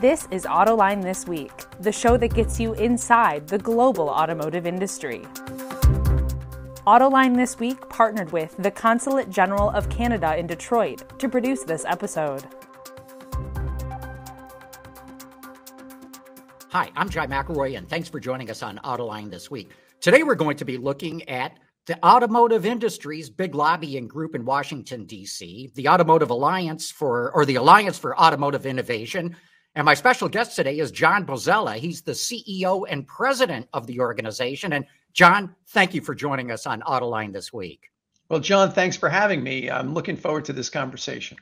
This is Autoline This Week, the show that gets you inside the global automotive industry. Autoline This Week partnered with the Consulate General of Canada in Detroit to produce this episode. Hi, I'm John McElroy, and thanks for joining us on Autoline This Week. Today, we're going to be looking at the automotive industry's big lobbying group in Washington, D.C., the Automotive Alliance for, or the Alliance for Automotive Innovation, and my special guest today is John Bozzella. He's the CEO and president of the organization. And John, thank you for joining us on Autoline this week. Well, John, thanks for having me. I'm looking forward to this conversation.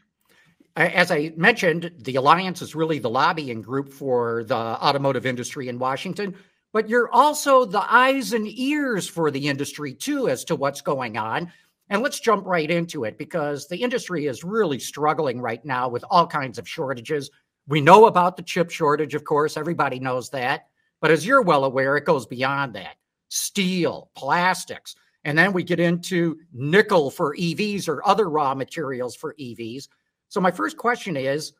As I mentioned, the Alliance is really the lobbying group for the automotive industry in Washington, but you're also the eyes and ears for the industry, too, as to what's going on. And let's jump right into it because the industry is really struggling right now with all kinds of shortages we know about the chip shortage, of course, everybody knows that. But as you're well aware, it goes beyond that steel, plastics, and then we get into nickel for EVs or other raw materials for EVs. So, my first question is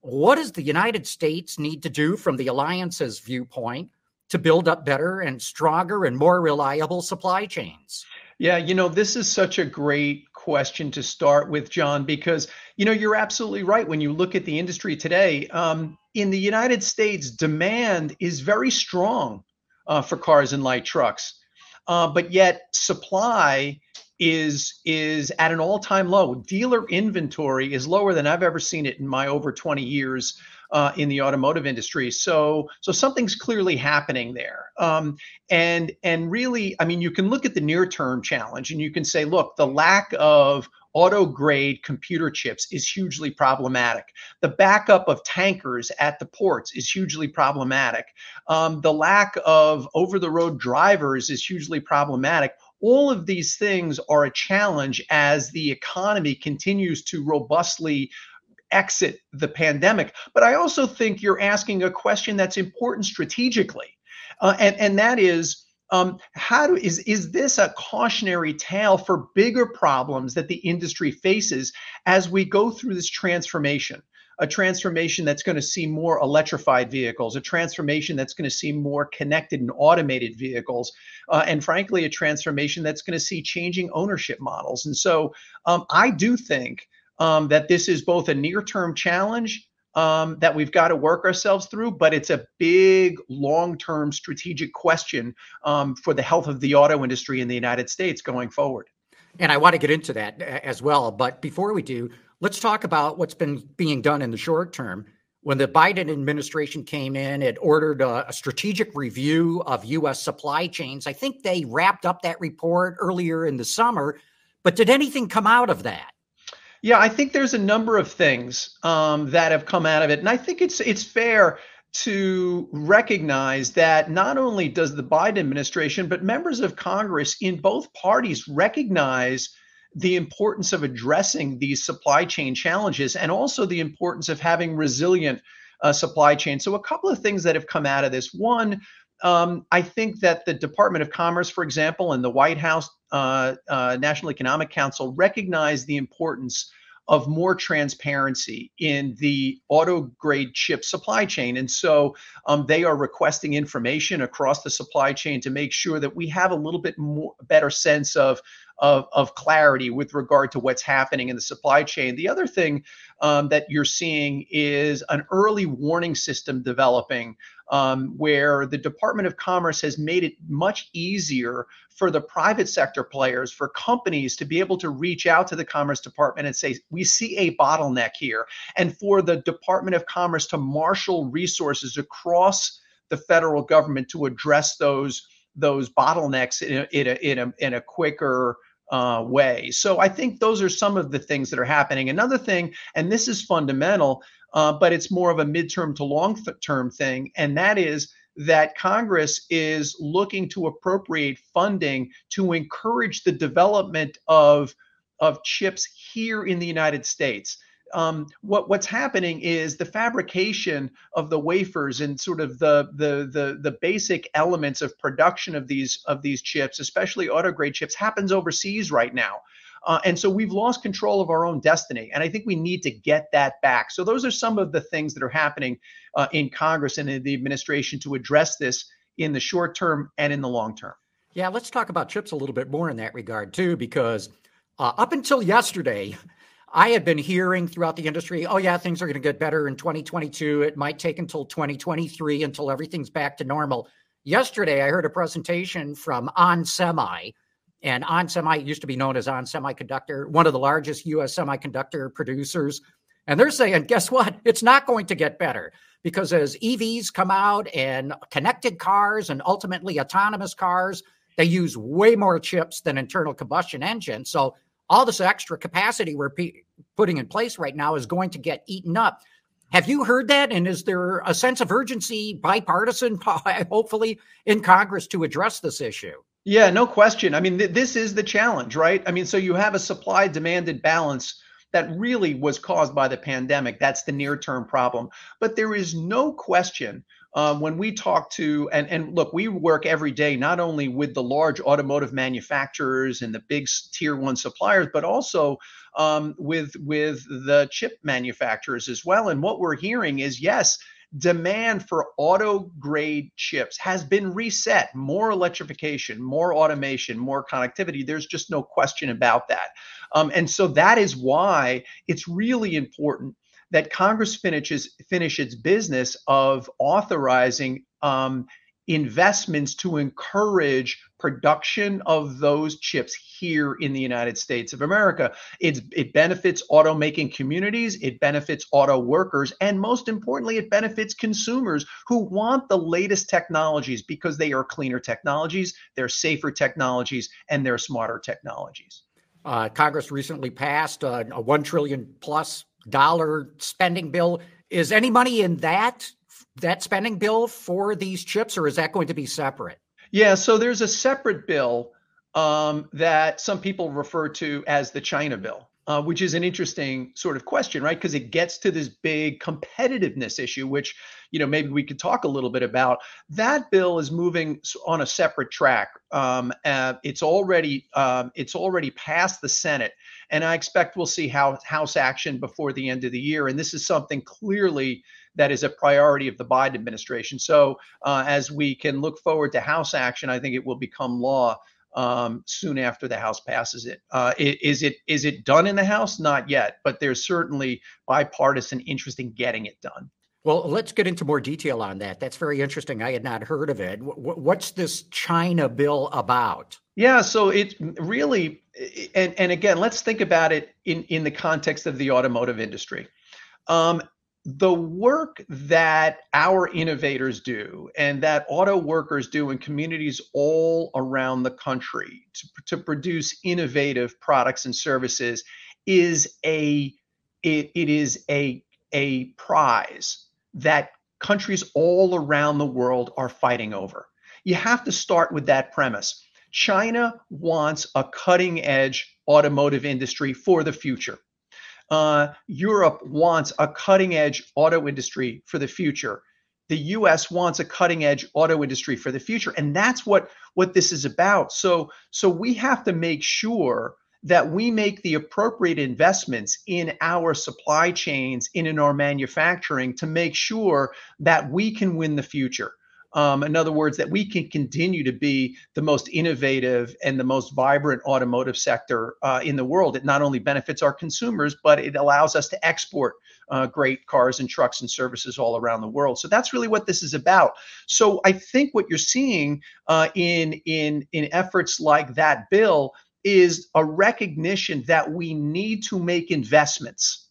what does the United States need to do from the alliance's viewpoint to build up better and stronger and more reliable supply chains? Yeah, you know, this is such a great question to start with, John, because, you know, you're absolutely right. When you look at the industry today, um, in the United States, demand is very strong uh, for cars and light trucks. Uh, but yet supply is is at an all-time low. Dealer inventory is lower than I've ever seen it in my over 20 years uh, in the automotive industry. So so something's clearly happening there. Um, and and really, I mean, you can look at the near-term challenge and you can say, look, the lack of auto grade computer chips is hugely problematic. The backup of tankers at the ports is hugely problematic. Um, the lack of over the road drivers is hugely problematic. All of these things are a challenge as the economy continues to robustly exit the pandemic. But I also think you're asking a question that's important strategically, uh, and and that is. Um, how do is is this a cautionary tale for bigger problems that the industry faces as we go through this transformation? A transformation that's going to see more electrified vehicles, a transformation that's going to see more connected and automated vehicles, uh, and frankly, a transformation that's going to see changing ownership models. And so, um, I do think um, that this is both a near term challenge um, that we've got to work ourselves through, but it's a big long term strategic question um, for the health of the auto industry in the United States going forward. And I want to get into that as well. But before we do, let's talk about what's been being done in the short term. When the Biden administration came in, it ordered a, a strategic review of U.S. supply chains. I think they wrapped up that report earlier in the summer. But did anything come out of that? Yeah, I think there's a number of things um, that have come out of it, and I think it's it's fair to recognize that not only does the Biden administration, but members of Congress in both parties recognize the importance of addressing these supply chain challenges and also the importance of having resilient uh, supply chain. So, a couple of things that have come out of this. One, um, I think that the Department of Commerce, for example, and the White House uh, uh, National Economic Council recognize the importance of more transparency in the auto grade chip supply chain. And so um, they are requesting information across the supply chain to make sure that we have a little bit more better sense of, of, of clarity with regard to what's happening in the supply chain. The other thing um, that you're seeing is an early warning system developing um, where the Department of Commerce has made it much easier for the private sector players, for companies to be able to reach out to the Commerce Department and say, we see a bottleneck here. And for the Department of Commerce to marshal resources across the federal government to address those those bottlenecks in a, in a, in a, in a quicker uh, way. So I think those are some of the things that are happening. Another thing, and this is fundamental, uh, but it's more of a midterm to long term thing, and that is that Congress is looking to appropriate funding to encourage the development of, of chips here in the United States. Um, what what's happening is the fabrication of the wafers and sort of the, the the the basic elements of production of these of these chips, especially auto grade chips, happens overseas right now. Uh, and so we've lost control of our own destiny. And I think we need to get that back. So those are some of the things that are happening uh, in Congress and in the administration to address this in the short term and in the long term. Yeah, let's talk about chips a little bit more in that regard, too, because uh, up until yesterday, I had been hearing throughout the industry, oh, yeah, things are going to get better in 2022. It might take until 2023 until everything's back to normal. Yesterday, I heard a presentation from On Semi, and On Semi used to be known as On Semiconductor, one of the largest US semiconductor producers. And they're saying, guess what? It's not going to get better because as EVs come out and connected cars and ultimately autonomous cars, they use way more chips than internal combustion engines. So all this extra capacity we're putting in place right now is going to get eaten up. Have you heard that? And is there a sense of urgency, bipartisan, hopefully, in Congress to address this issue? Yeah, no question. I mean, th- this is the challenge, right? I mean, so you have a supply demanded balance that really was caused by the pandemic. That's the near term problem. But there is no question um, when we talk to and and look, we work every day not only with the large automotive manufacturers and the big tier one suppliers, but also um, with with the chip manufacturers as well. And what we're hearing is yes. Demand for auto grade chips has been reset. More electrification, more automation, more connectivity. There's just no question about that. Um, and so that is why it's really important that Congress finishes finish its business of authorizing um, investments to encourage production of those chips here in the United States of America. It's, it benefits automaking communities, it benefits auto workers, and most importantly, it benefits consumers who want the latest technologies because they are cleaner technologies, they're safer technologies, and they're smarter technologies. Uh, Congress recently passed uh, a one trillion plus dollar spending bill. Is any money in that that spending bill for these chips, or is that going to be separate? Yeah, so there's a separate bill um, that some people refer to as the China bill, uh, which is an interesting sort of question, right? Because it gets to this big competitiveness issue, which you know maybe we could talk a little bit about. That bill is moving on a separate track. Um, uh, it's already um, it's already passed the Senate, and I expect we'll see House action before the end of the year. And this is something clearly that is a priority of the Biden administration. So uh, as we can look forward to House action, I think it will become law um, soon after the House passes it. Uh, is it is it done in the House? Not yet, but there's certainly bipartisan interest in getting it done. Well, let's get into more detail on that. That's very interesting. I had not heard of it. What's this China bill about? Yeah, so it really, and, and again, let's think about it in, in the context of the automotive industry. Um, the work that our innovators do and that auto workers do in communities all around the country to, to produce innovative products and services is a it, it is a a prize that countries all around the world are fighting over. You have to start with that premise. China wants a cutting edge automotive industry for the future. Uh, Europe wants a cutting edge auto industry for the future. The US wants a cutting edge auto industry for the future. And that's what, what this is about. So, so we have to make sure that we make the appropriate investments in our supply chains and in our manufacturing to make sure that we can win the future. Um, in other words, that we can continue to be the most innovative and the most vibrant automotive sector uh, in the world. It not only benefits our consumers, but it allows us to export uh, great cars and trucks and services all around the world. So that's really what this is about. So I think what you're seeing uh, in in in efforts like that bill is a recognition that we need to make investments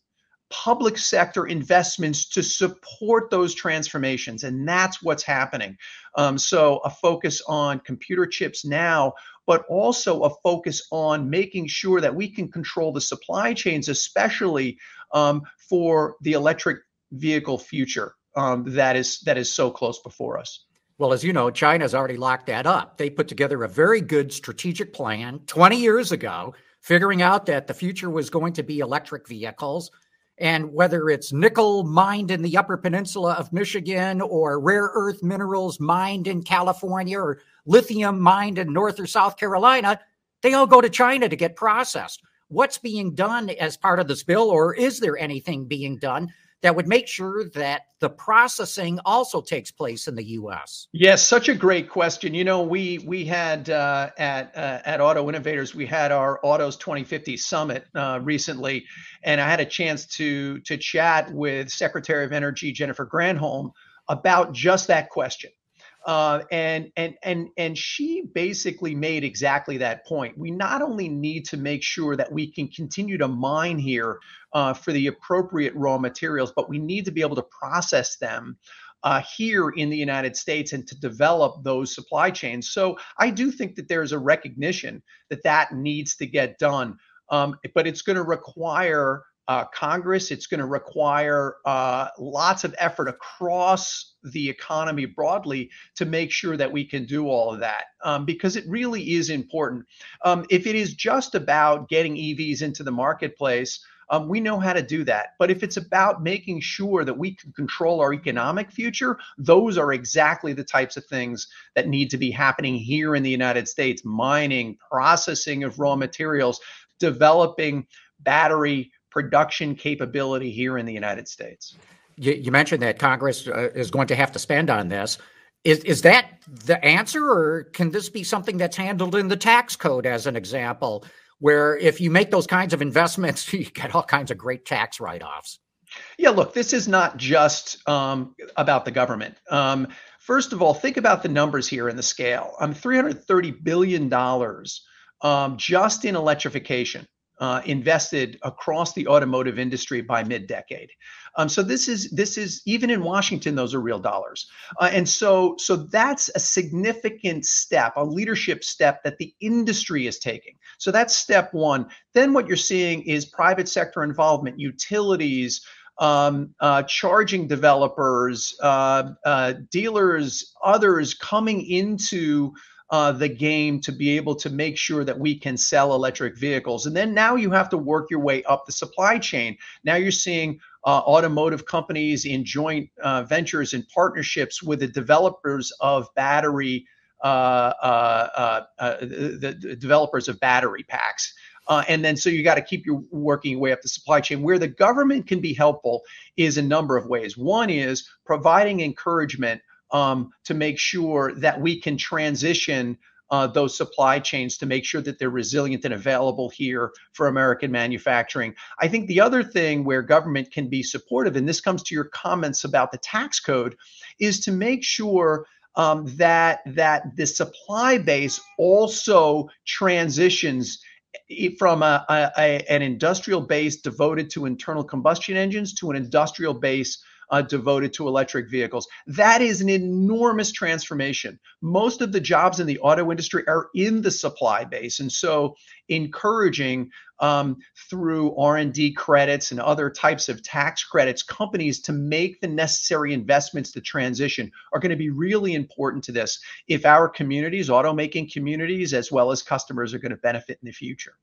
public sector investments to support those transformations. And that's what's happening. Um, so, a focus on computer chips now, but also a focus on making sure that we can control the supply chains, especially um, for the electric vehicle future um, that is that is so close before us. Well, as you know, China's already locked that up. They put together a very good strategic plan 20 years ago, figuring out that the future was going to be electric vehicles. And whether it's nickel mined in the Upper Peninsula of Michigan, or rare earth minerals mined in California, or lithium mined in North or South Carolina, they all go to China to get processed. what's being done as part of this bill, or is there anything being done that would make sure that the processing also takes place in the U.S.? Yes, such a great question. You know, we we had uh, at uh, at Auto Innovators we had our Autos 2050 Summit uh, recently, and I had a chance to to chat with Secretary of Energy Jennifer Granholm about just that question. Uh, and and and and she basically made exactly that point. We not only need to make sure that we can continue to mine here uh, for the appropriate raw materials, but we need to be able to process them uh, here in the United States and to develop those supply chains. So I do think that there's a recognition that that needs to get done, um, but it's going to require uh, Congress. It's going to require uh, lots of effort across the economy broadly to make sure that we can do all of that um, because it really is important. Um, if it is just about getting EVs into the marketplace, um, we know how to do that. But if it's about making sure that we can control our economic future, those are exactly the types of things that need to be happening here in the United States mining, processing of raw materials, developing battery production capability here in the United States. You, you mentioned that Congress uh, is going to have to spend on this. Is, is that the answer, or can this be something that's handled in the tax code, as an example, where if you make those kinds of investments, you get all kinds of great tax write offs? Yeah, look, this is not just um, about the government. Um, first of all, think about the numbers here and the scale. I'm um, $330 billion um, just in electrification uh, invested across the automotive industry by mid-decade. Um, so this is this is even in Washington, those are real dollars, uh, and so so that's a significant step, a leadership step that the industry is taking. So that's step one. Then what you're seeing is private sector involvement, utilities. Um, uh, charging developers, uh, uh, dealers, others coming into uh, the game to be able to make sure that we can sell electric vehicles. And then now you have to work your way up the supply chain. Now you're seeing uh, automotive companies in joint uh, ventures and partnerships with the developers of battery, uh, uh, uh, the, the, developers of battery packs. and then so you got to keep your working way up the supply chain. Where the government can be helpful is a number of ways. One is providing encouragement um, to make sure that we can transition uh, those supply chains to make sure that they're resilient and available here for American manufacturing. I think the other thing where government can be supportive, and this comes to your comments about the tax code, is to make sure um, that that the supply base also transitions from a, a, a, an industrial base devoted to internal combustion engines to an industrial base uh, devoted to electric vehicles. That is an enormous transformation. Most of the jobs in the auto industry are in the supply base, and so encouraging um, through R&D credits and other types of tax credits companies to make the necessary investments to transition are going to be really important to this if our communities automaking communities as well as customers are going to benefit in the future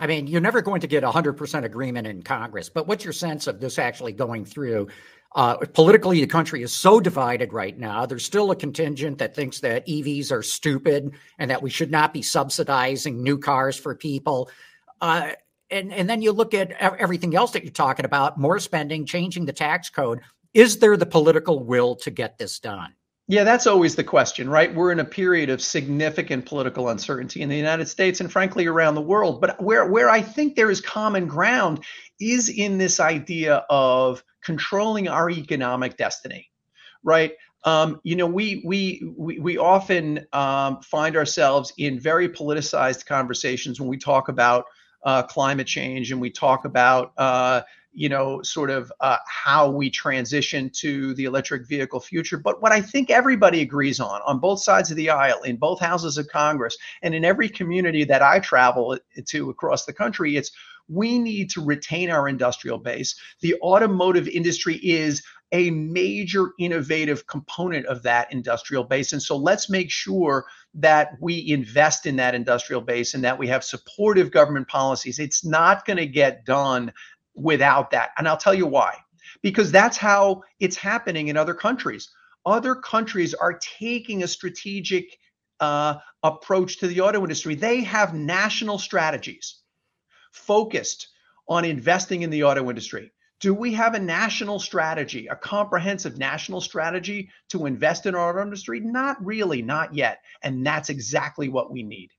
I mean, you're never going to get 100% agreement in Congress, but what's your sense of this actually going through? Uh, politically, the country is so divided right now. There's still a contingent that thinks that EVs are stupid and that we should not be subsidizing new cars for people. Uh, and, and then you look at everything else that you're talking about more spending, changing the tax code. Is there the political will to get this done? Yeah, that's always the question, right? We're in a period of significant political uncertainty in the United States and frankly around the world. But where where I think there is common ground is in this idea of controlling our economic destiny, right? Um, you know, we we we, we often um, find ourselves in very politicized conversations when we talk about uh, climate change and we talk about uh, you know, sort of uh, how we transition to the electric vehicle future. But what I think everybody agrees on, on both sides of the aisle, in both houses of Congress, and in every community that I travel to across the country, it's we need to retain our industrial base. The automotive industry is a major innovative component of that industrial base. And so let's make sure that we invest in that industrial base and that we have supportive government policies. It's not going to get done without that. And I'll tell you why. Because that's how it's happening in other countries. Other countries are taking a strategic uh, approach to the auto industry. They have national strategies focused on investing in the auto industry. Do we have a national strategy, a comprehensive national strategy to invest in our auto industry? Not really, not yet. And that's exactly what we need.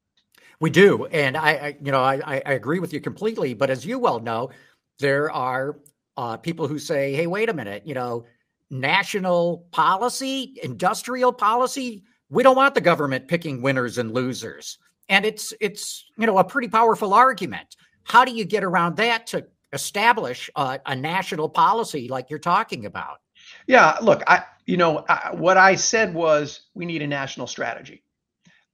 We do, and I, I you know, I, I agree with you completely. But as you well know, there are uh, people who say, "Hey, wait a minute, you know, national policy, industrial policy, we don't want the government picking winners and losers." And it's it's you know a pretty powerful argument. How do you get around that to establish a, national policy like you're talking about? Yeah, look, I you know I, what I said was we need a national strategy,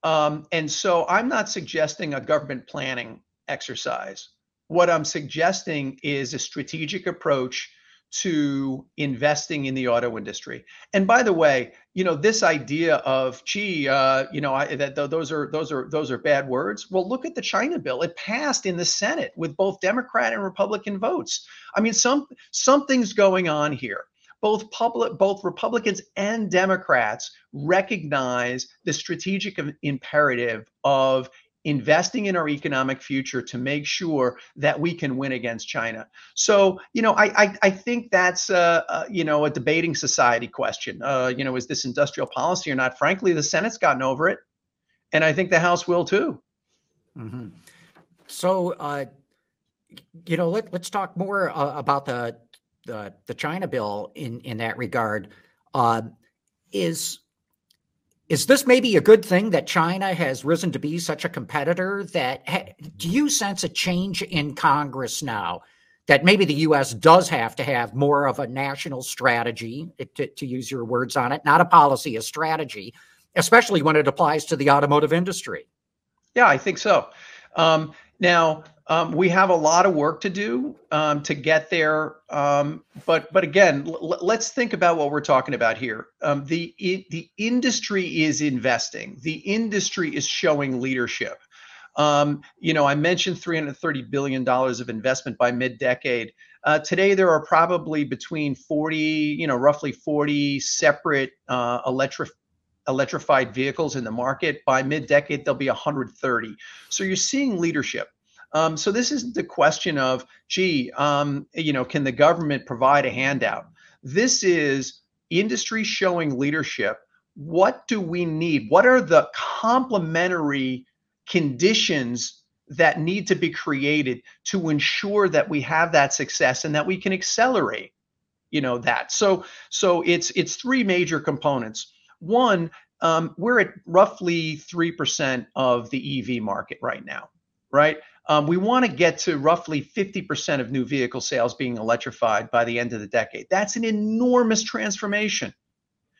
um, and so I'm not suggesting a government planning exercise. What I'm suggesting is a strategic approach to investing in the auto industry. And by the way, you know this idea of gee, uh, you know I, that th- those are those are those are bad words. Well, look at the China bill. It passed in the Senate with both Democrat and Republican votes. I mean, some something's going on here. Both public, both Republicans and Democrats recognize the strategic imperative of investing in our economic future to make sure that we can win against China. So, you know, I I, I think that's uh, you know a debating society question. Uh, you know, is this industrial policy or not? Frankly, the Senate's gotten over it, and I think the House will too. Mm-hmm. So, uh, you know, let, let's talk more uh, about the, the the China bill in in that regard. Uh, is is this maybe a good thing that China has risen to be such a competitor? That do you sense a change in Congress now? That maybe the U.S. does have to have more of a national strategy, to, to use your words on it, not a policy, a strategy, especially when it applies to the automotive industry. Yeah, I think so. Um, now, um, we have a lot of work to do um, to get there, um, but but again, l- let's think about what we're talking about here. Um, the I- the industry is investing. The industry is showing leadership. Um, you know, I mentioned 330 billion dollars of investment by mid-decade. Uh, today, there are probably between 40, you know, roughly 40 separate uh, electric electrified vehicles in the market. By mid-decade, there'll be 130. So you're seeing leadership. Um, so this isn't the question of, gee, um, you know, can the government provide a handout? This is industry showing leadership. What do we need? What are the complementary conditions that need to be created to ensure that we have that success and that we can accelerate, you know, that. So, so it's it's three major components. One, um, we're at roughly three percent of the EV market right now, right? Um, we want to get to roughly 50% of new vehicle sales being electrified by the end of the decade. That's an enormous transformation.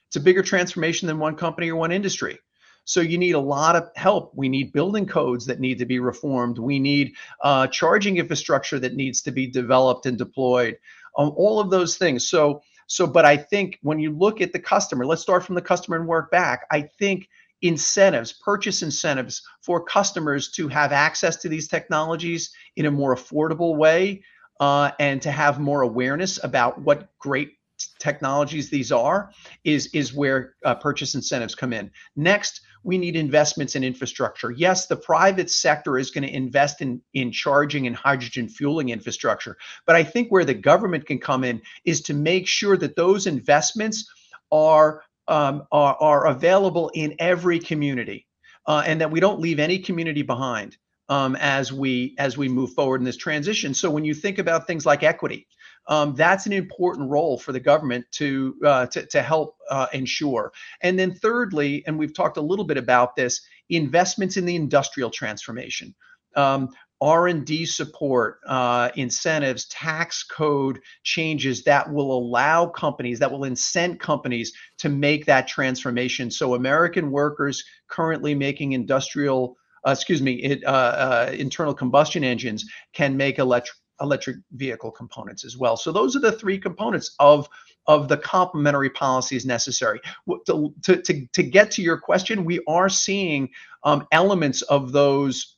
It's a bigger transformation than one company or one industry. So you need a lot of help. We need building codes that need to be reformed. We need uh, charging infrastructure that needs to be developed and deployed. Um, all of those things. So, so, but I think when you look at the customer, let's start from the customer and work back. I think incentives, purchase incentives for customers to have access to these technologies in a more affordable way uh, and to have more awareness about what great technologies these are is is where uh, purchase incentives come in. Next we need investments in infrastructure. Yes the private sector is going to invest in in charging and hydrogen fueling infrastructure but i think where the government can come in is to make sure that those investments are um, are, are, available in every community, uh, and that we don't leave any community behind um, as we as we move forward in this transition. So when you think about things like equity, um, that's an important role for the government to uh, to, to, help uh, ensure. And then thirdly, and we've talked a little bit about this, investments in the industrial transformation. Um, R&D support, uh, incentives, tax code changes that will allow companies, that will incent companies to make that transformation. So American workers currently making industrial, uh, excuse me, it, uh, uh internal combustion engines can make electric electric vehicle components as well. So those are the three components of of the complementary policies necessary. To, to, to, to get to your question, we are seeing um, elements of those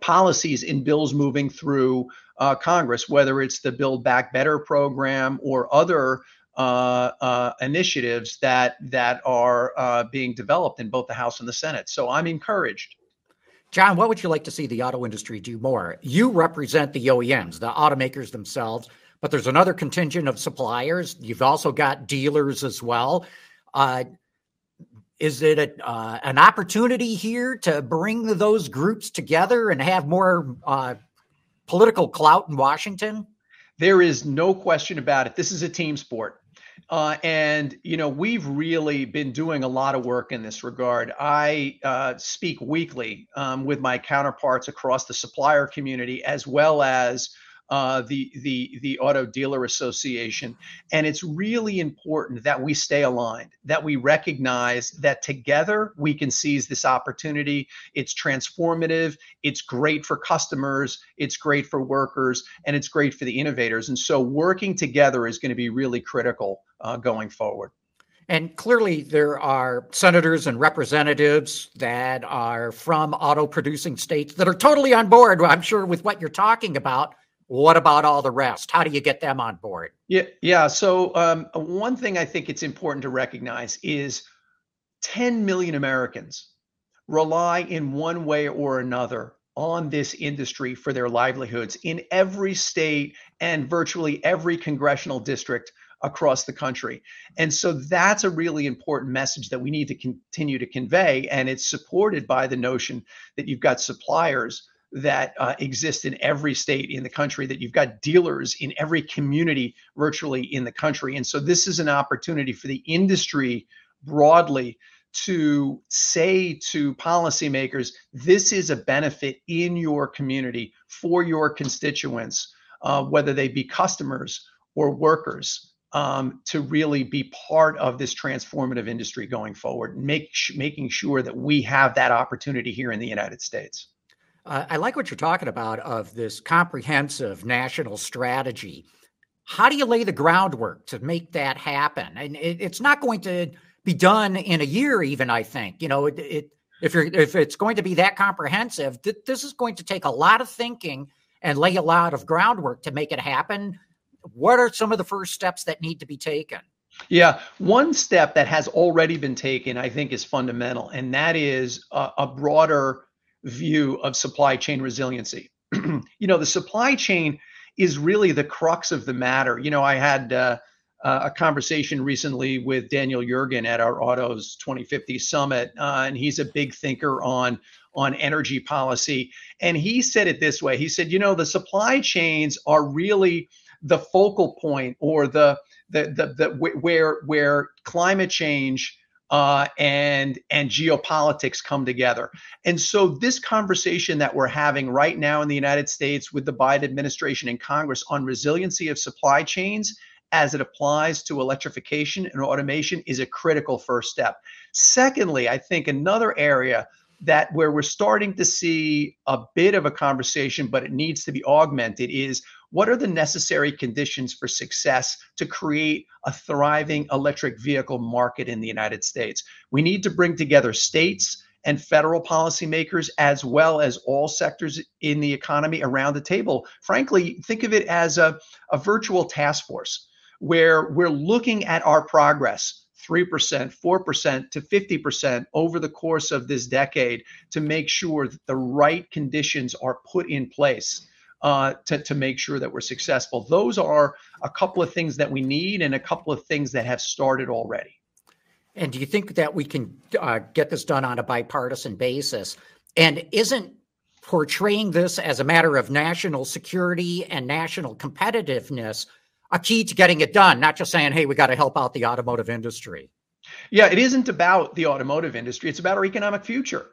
policies in bills moving through uh, Congress, whether it's the Build Back Better program or other uh, uh, initiatives that that are uh, being developed in both the House and the Senate. So I'm encouraged. John, what would you like to see the auto industry do more? You represent the OEMs, the automakers themselves, but there's another contingent of suppliers. You've also got dealers as well. Is it a, uh, an opportunity here to bring those groups together and have more uh, political clout in Washington? There is no question about it. This is a team sport. Uh, and you know we've really been doing a lot of work in this regard. I uh, speak weekly um, with my counterparts across the supplier community as well as uh, the the the Auto Dealer Association, and it's really important that we stay aligned, that we recognize that together we can seize this opportunity. It's transformative. It's great for customers. It's great for workers, and it's great for the innovators. And so, working together is going to be really critical uh, going forward. And clearly, there are senators and representatives that are from auto producing states that are totally on board, I'm sure, with what you're talking about. What about all the rest? How do you get them on board? Yeah, yeah. So um, one thing I think it's important to recognize is 10 million Americans rely in one way or another on this industry for their livelihoods in every state and virtually every congressional district across the country. And so that's a really important message that we need to continue to convey. And it's supported by the notion that you've got suppliers that uh, exist in every state in the country, that you've got dealers in every community virtually in the country. And so this is an opportunity for the industry broadly to say to policymakers, this is a benefit in your community for your constituents, uh, whether they be customers or workers, um, to really be part of this transformative industry going forward, make, making sure that we have that opportunity here in the United States. Uh, I like what you're talking about of this comprehensive national strategy. How do you lay the groundwork to make that happen? And it, it's not going to be done in a year, even. I think you know it. it if you're if it's going to be that comprehensive, th- this is going to take a lot of thinking and lay a lot of groundwork to make it happen. What are some of the first steps that need to be taken? Yeah, one step that has already been taken, I think, is fundamental, and that is a, a broader view of supply chain resiliency. you know, the supply chain is really the crux of the matter. You know, I had uh, a conversation recently with Daniel Yergin at our Autos 2050 Summit, uh, and he's a big thinker on on energy policy. And he said it this way: He said, you know, the supply chains are really the focal point, or the the the, the where where climate change uh, and and geopolitics come together. And so this conversation that we're having right now in the United States with the Biden administration and Congress on resiliency of supply chains as it applies to electrification and automation is a critical first step. Secondly, I think another area that where we're starting to see a bit of a conversation, but it needs to be augmented is what are the necessary conditions for success to create a thriving electric vehicle market in the United States? We need to bring together states and federal policymakers, as well as all sectors in the economy around the table. Frankly, think of it as a, a virtual task force where we're looking at our progress 3%, 4% to 50% over the course of this decade to make sure that the right conditions are put in place uh, to, to make sure that we're successful. Those are a couple of things that we need and a couple of things that have started already. And do you think that we can uh, get this done on a bipartisan basis? And isn't portraying this as a matter of national security and national competitiveness a key to getting it done, not just saying, hey, we got to help out the automotive industry? Yeah, it isn't about the automotive industry, it's about our economic future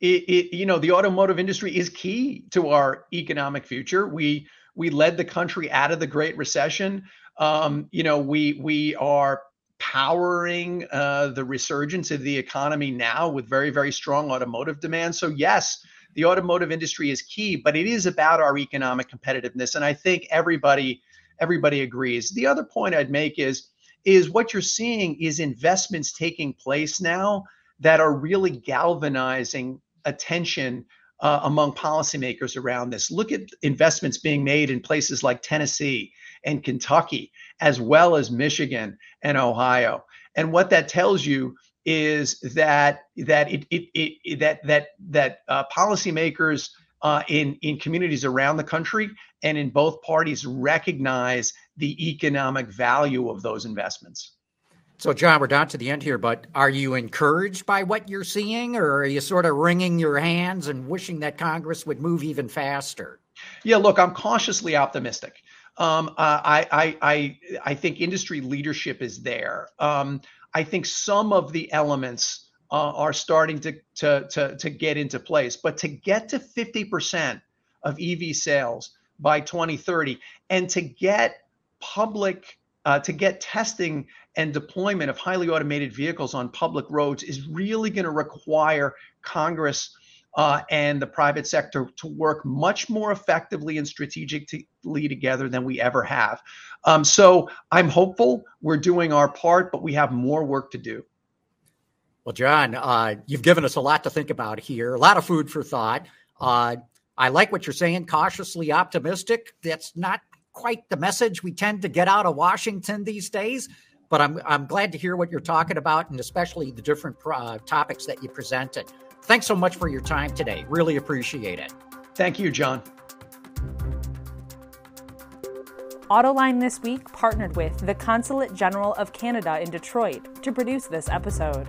it, it, you know the automotive industry is key to our economic future. We we led the country out of the Great Recession. Um, you know we we are powering uh, the resurgence of the economy now with very very strong automotive demand. So yes, the automotive industry is key, but it is about our economic competitiveness, and I think everybody everybody agrees. The other point I'd make is is what you're seeing is investments taking place now that are really galvanizing attention uh, among policymakers around this. Look at investments being made in places like Tennessee and Kentucky, as well as Michigan and Ohio. And what that tells you is that that it, it, it that that that uh, policymakers uh, in in communities around the country and in both parties recognize the economic value of those investments. So, John, we're down to the end here, but are you encouraged by what you're seeing, or are you sort of wringing your hands and wishing that Congress would move even faster? Yeah, look, I'm cautiously optimistic. Um, uh, I, I, I, I think industry leadership is there. Um, I think some of the elements uh, are starting to, to, to, to get into place, but to get to 50% of EV sales by 2030 and to get public uh, to get testing and deployment of highly automated vehicles on public roads is really going to require Congress uh, and the private sector to work much more effectively and strategically together than we ever have. Um, so I'm hopeful we're doing our part, but we have more work to do. Well, John, uh, you've given us a lot to think about here, a lot of food for thought. Uh, I like what you're saying, cautiously optimistic. That's not quite the message we tend to get out of Washington these days. But I'm, I'm glad to hear what you're talking about and especially the different uh, topics that you presented. Thanks so much for your time today. Really appreciate it. Thank you, John. Autoline This Week partnered with the Consulate General of Canada in Detroit to produce this episode.